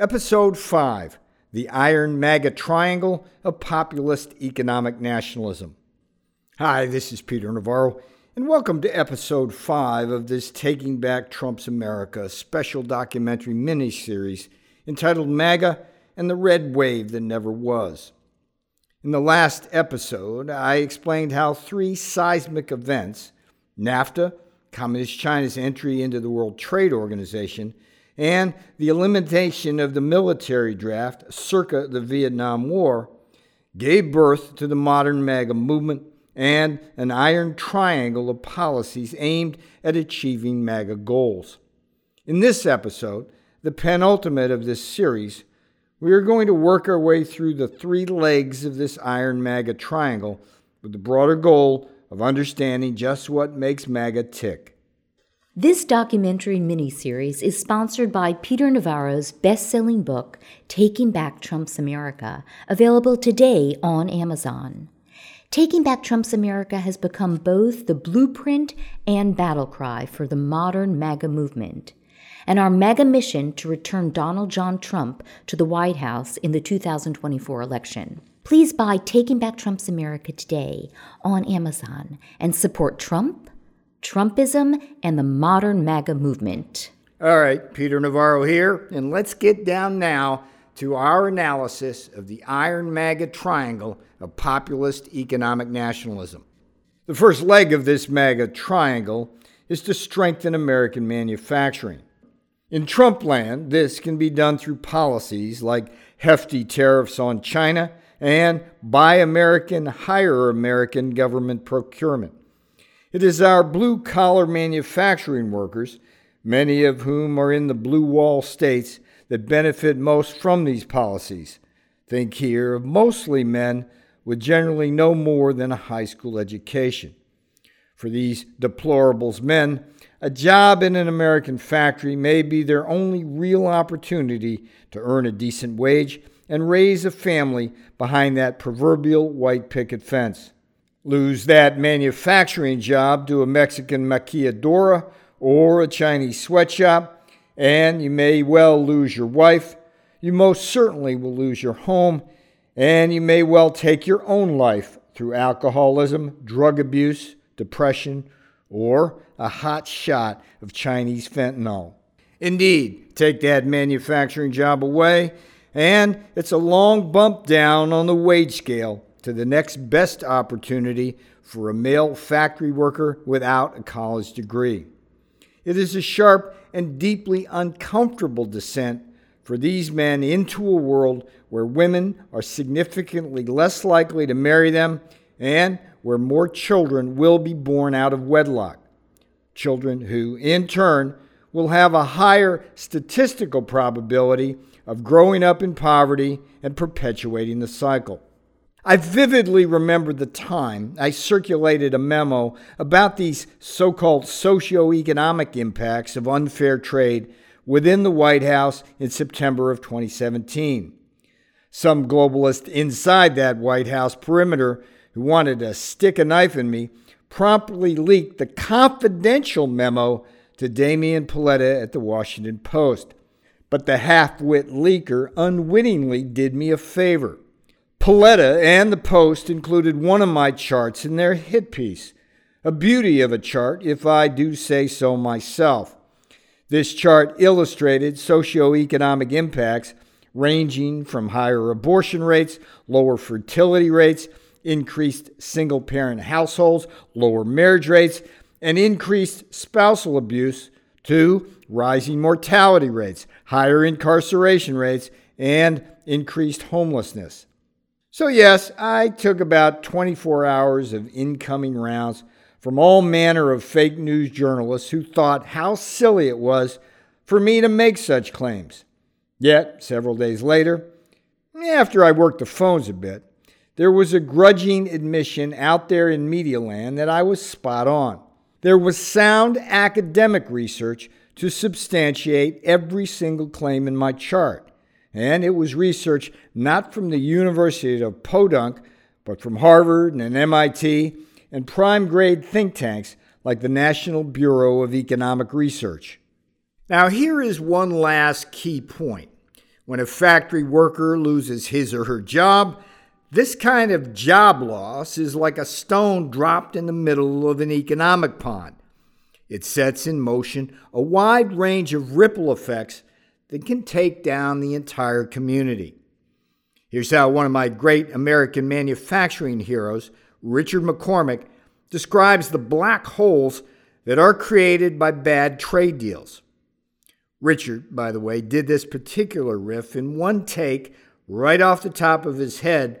Episode 5 The Iron MAGA Triangle of Populist Economic Nationalism. Hi, this is Peter Navarro, and welcome to Episode 5 of this Taking Back Trump's America special documentary miniseries entitled MAGA and the Red Wave That Never Was. In the last episode, I explained how three seismic events NAFTA, Communist China's entry into the World Trade Organization, and the elimination of the military draft circa the Vietnam War gave birth to the modern MAGA movement and an iron triangle of policies aimed at achieving MAGA goals. In this episode, the penultimate of this series, we are going to work our way through the three legs of this iron MAGA triangle with the broader goal of understanding just what makes MAGA tick. This documentary miniseries is sponsored by Peter Navarro's best selling book, Taking Back Trump's America, available today on Amazon. Taking Back Trump's America has become both the blueprint and battle cry for the modern MAGA movement. And our MAGA mission to return Donald John Trump to the White House in the 2024 election. Please buy Taking Back Trump's America today on Amazon and support Trump Trumpism and the modern MAGA movement. All right, Peter Navarro here, and let's get down now to our analysis of the Iron MAGA triangle of populist economic nationalism. The first leg of this MAGA triangle is to strengthen American manufacturing. In Trump land, this can be done through policies like hefty tariffs on China and Buy American, Hire American government procurement. It is our blue collar manufacturing workers, many of whom are in the blue wall states, that benefit most from these policies. Think here of mostly men with generally no more than a high school education. For these deplorables men, a job in an American factory may be their only real opportunity to earn a decent wage and raise a family behind that proverbial white picket fence. Lose that manufacturing job to a Mexican maquiladora or a Chinese sweatshop, and you may well lose your wife. You most certainly will lose your home, and you may well take your own life through alcoholism, drug abuse, depression, or a hot shot of Chinese fentanyl. Indeed, take that manufacturing job away, and it's a long bump down on the wage scale to the next best opportunity for a male factory worker without a college degree. It is a sharp and deeply uncomfortable descent for these men into a world where women are significantly less likely to marry them and where more children will be born out of wedlock. Children who, in turn, will have a higher statistical probability of growing up in poverty and perpetuating the cycle. I vividly remember the time I circulated a memo about these so called socio-economic impacts of unfair trade within the White House in September of 2017. Some globalist inside that White House perimeter who wanted to stick a knife in me promptly leaked the confidential memo to Damian Paletta at the Washington Post. But the half wit leaker unwittingly did me a favor. Paletta and the Post included one of my charts in their hit piece. A beauty of a chart, if I do say so myself. This chart illustrated socioeconomic impacts ranging from higher abortion rates, lower fertility rates, increased single parent households, lower marriage rates, and increased spousal abuse to rising mortality rates, higher incarceration rates, and increased homelessness. So, yes, I took about 24 hours of incoming rounds from all manner of fake news journalists who thought how silly it was for me to make such claims. Yet, several days later, after I worked the phones a bit, there was a grudging admission out there in media land that I was spot on. There was sound academic research to substantiate every single claim in my chart. And it was research not from the University of Podunk, but from Harvard and MIT and prime grade think tanks like the National Bureau of Economic Research. Now, here is one last key point. When a factory worker loses his or her job, this kind of job loss is like a stone dropped in the middle of an economic pond. It sets in motion a wide range of ripple effects that can take down the entire community. Here's how one of my great American manufacturing heroes, Richard McCormick, describes the black holes that are created by bad trade deals. Richard, by the way, did this particular riff in one take right off the top of his head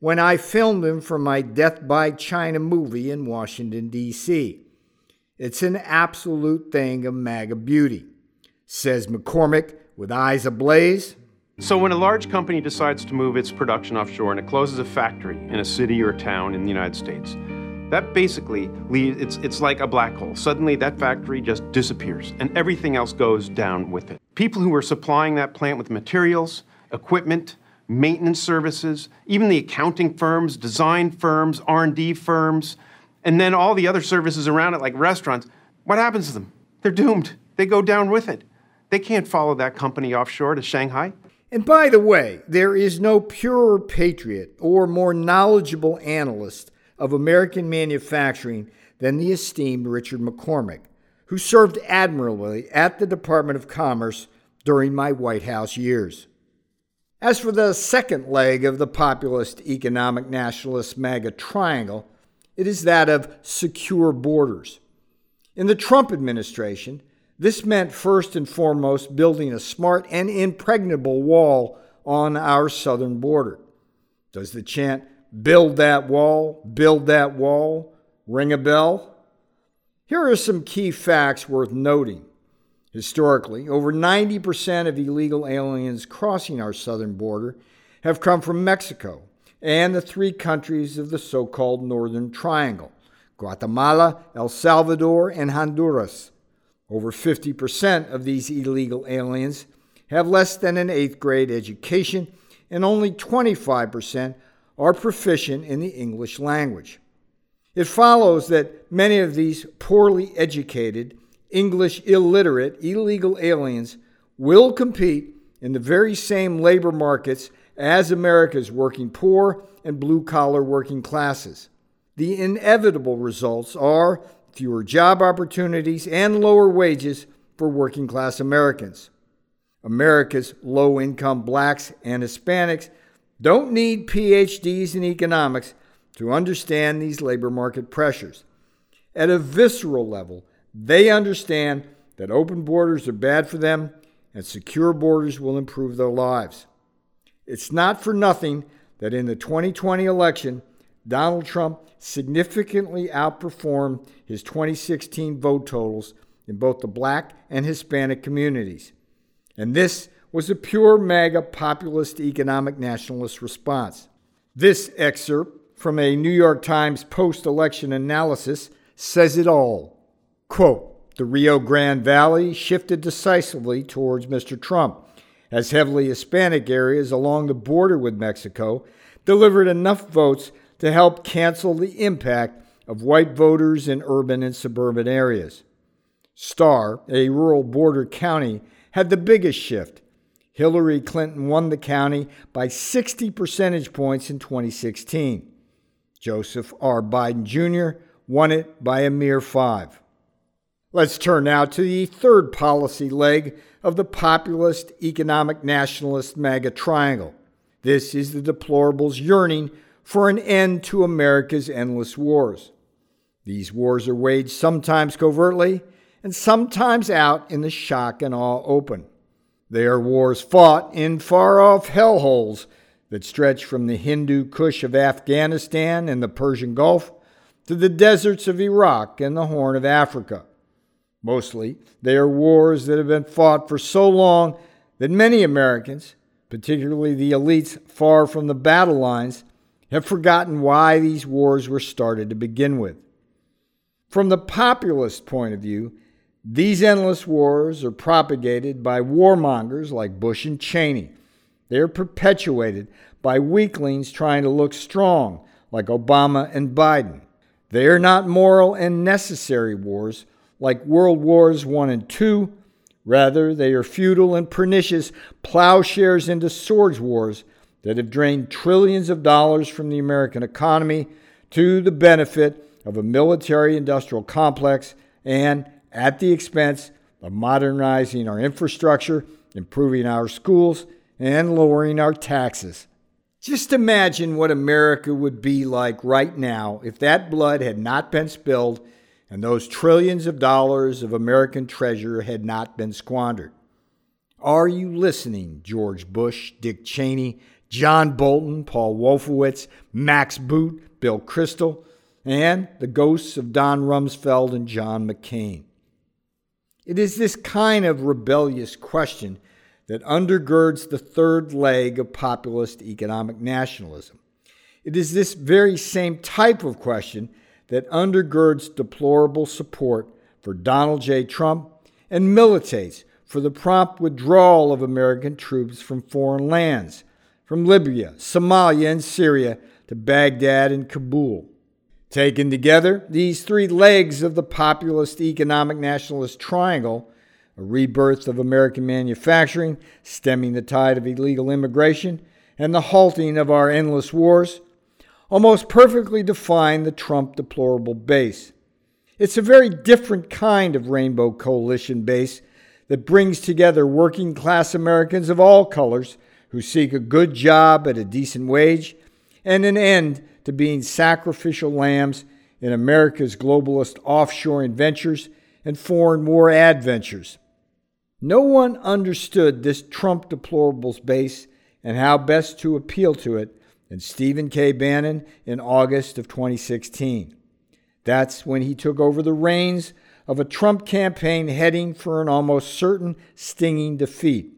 when I filmed him for my Death by China movie in Washington, D.C. It's an absolute thing of MAGA beauty, says McCormick with eyes ablaze. So, when a large company decides to move its production offshore and it closes a factory in a city or a town in the United States, that basically leaves, it's, it's like a black hole. Suddenly, that factory just disappears and everything else goes down with it. People who were supplying that plant with materials, equipment, maintenance services, even the accounting firms, design firms, R&D firms, and then all the other services around it like restaurants, what happens to them? They're doomed. They go down with it. They can't follow that company offshore to Shanghai. And by the way, there is no purer patriot or more knowledgeable analyst of American manufacturing than the esteemed Richard McCormick, who served admirably at the Department of Commerce during my White House years. As for the second leg of the populist economic nationalist MAGA triangle, it is that of secure borders. In the Trump administration, this meant first and foremost building a smart and impregnable wall on our southern border. Does the chant, build that wall, build that wall, ring a bell? Here are some key facts worth noting. Historically, over 90% of illegal aliens crossing our southern border have come from Mexico and the three countries of the so called Northern Triangle Guatemala, El Salvador, and Honduras. Over 50% of these illegal aliens have less than an eighth grade education, and only 25% are proficient in the English language. It follows that many of these poorly educated, English illiterate illegal aliens will compete in the very same labor markets as America's working poor and blue collar working classes. The inevitable results are fewer job opportunities and lower wages for working class Americans. America's low income blacks and Hispanics don't need PhDs in economics to understand these labor market pressures. At a visceral level, they understand that open borders are bad for them and secure borders will improve their lives. It's not for nothing that in the 2020 election, Donald Trump significantly outperformed his 2016 vote totals in both the black and Hispanic communities. And this was a pure MAGA populist economic nationalist response. This excerpt from a New York Times post election analysis says it all. Quote The Rio Grande Valley shifted decisively towards Mr. Trump as heavily Hispanic areas along the border with Mexico delivered enough votes to help cancel the impact of white voters in urban and suburban areas. Starr, a rural border county, had the biggest shift. Hillary Clinton won the county by 60 percentage points in 2016. Joseph R. Biden Jr. won it by a mere five. Let's turn now to the third policy leg of the populist economic nationalist MAGA triangle. This is the deplorables yearning for an end to America's endless wars. These wars are waged sometimes covertly and sometimes out in the shock and awe open. They are wars fought in far off hellholes that stretch from the Hindu Kush of Afghanistan and the Persian Gulf to the deserts of Iraq and the Horn of Africa. Mostly, they are wars that have been fought for so long that many Americans, particularly the elites far from the battle lines, have forgotten why these wars were started to begin with. From the populist point of view, these endless wars are propagated by warmongers like Bush and Cheney. They are perpetuated by weaklings trying to look strong like Obama and Biden. They are not moral and necessary wars like World Wars I and II, Rather, they are futile and pernicious plowshares into swords wars that have drained trillions of dollars from the American economy to the benefit of a military industrial complex and at the expense of modernizing our infrastructure, improving our schools, and lowering our taxes. Just imagine what America would be like right now if that blood had not been spilled and those trillions of dollars of American treasure had not been squandered. Are you listening, George Bush, Dick Cheney, John Bolton, Paul Wolfowitz, Max Boot, Bill Kristol, and the ghosts of Don Rumsfeld and John McCain? It is this kind of rebellious question that undergirds the third leg of populist economic nationalism. It is this very same type of question that undergirds deplorable support for Donald J. Trump and militates for the prompt withdrawal of American troops from foreign lands, from Libya, Somalia, and Syria to Baghdad and Kabul. Taken together, these three legs of the populist economic nationalist triangle a rebirth of American manufacturing, stemming the tide of illegal immigration, and the halting of our endless wars almost perfectly define the Trump deplorable base. It's a very different kind of rainbow coalition base that brings together working class Americans of all colors who seek a good job at a decent wage and an end to being sacrificial lambs in America's globalist offshore adventures and foreign war adventures. No one understood this Trump deplorables base and how best to appeal to it than Stephen K. Bannon in August of 2016. That's when he took over the reins of a Trump campaign heading for an almost certain stinging defeat.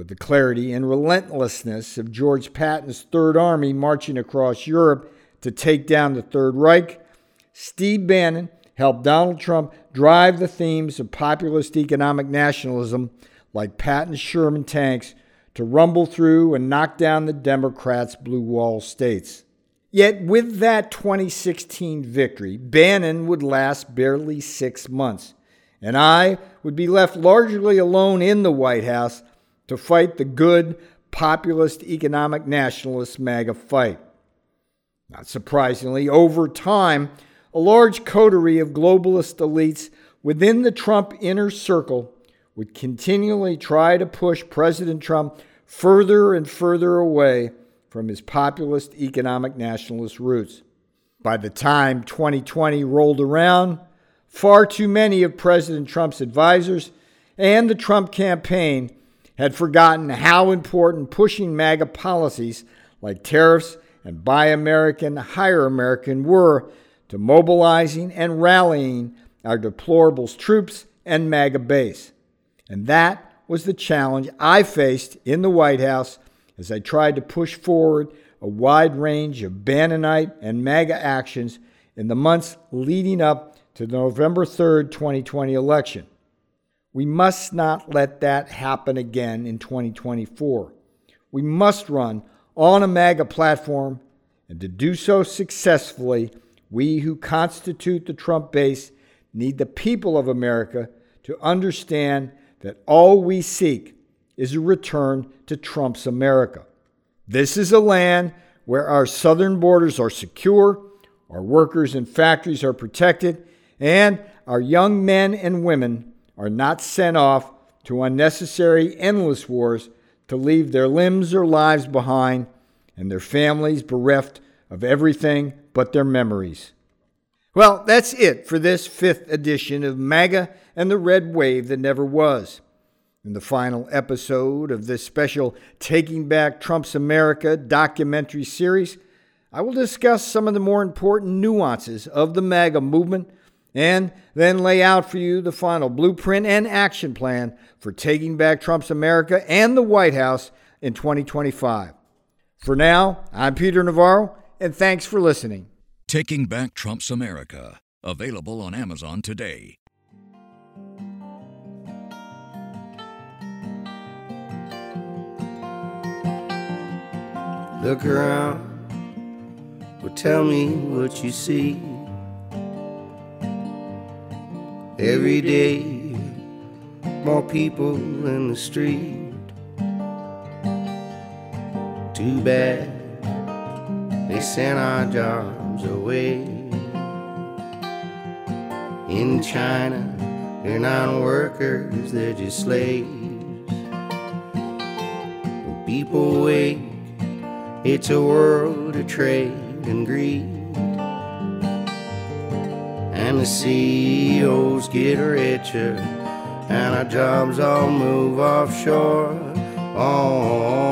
With the clarity and relentlessness of George Patton's Third Army marching across Europe to take down the Third Reich, Steve Bannon helped Donald Trump drive the themes of populist economic nationalism like Patton's Sherman tanks to rumble through and knock down the Democrats' blue wall states. Yet, with that 2016 victory, Bannon would last barely six months, and I would be left largely alone in the White House to fight the good, populist economic nationalist MAGA fight. Not surprisingly, over time, a large coterie of globalist elites within the Trump inner circle would continually try to push President Trump further and further away from his populist economic nationalist roots. By the time 2020 rolled around, far too many of President Trump's advisors and the Trump campaign had forgotten how important pushing MAGA policies like tariffs and Buy American, Hire American were to mobilizing and rallying our deplorables troops and MAGA base. And that was the challenge I faced in the White House as I tried to push forward a wide range of Bannonite and MAGA actions in the months leading up to the November 3rd, 2020 election. We must not let that happen again in 2024. We must run on a MAGA platform, and to do so successfully, we who constitute the Trump base need the people of America to understand that all we seek is a return to Trump's America. This is a land where our southern borders are secure, our workers and factories are protected, and our young men and women are not sent off to unnecessary, endless wars to leave their limbs or lives behind and their families bereft of everything but their memories. Well, that's it for this fifth edition of MAGA and the Red Wave That Never Was. In the final episode of this special Taking Back Trump's America documentary series, I will discuss some of the more important nuances of the MAGA movement and then lay out for you the final blueprint and action plan for taking back Trump's America and the White House in 2025. For now, I'm Peter Navarro and thanks for listening. Taking Back Trump's America, available on Amazon today. Look around, well, tell me what you see. Every day, more people in the street. Too bad they sent our jobs away. In China, they're not workers, they're just slaves. When people wake, it's a world of trade and greed. And the CEOs get richer, and our jobs all move offshore. Oh,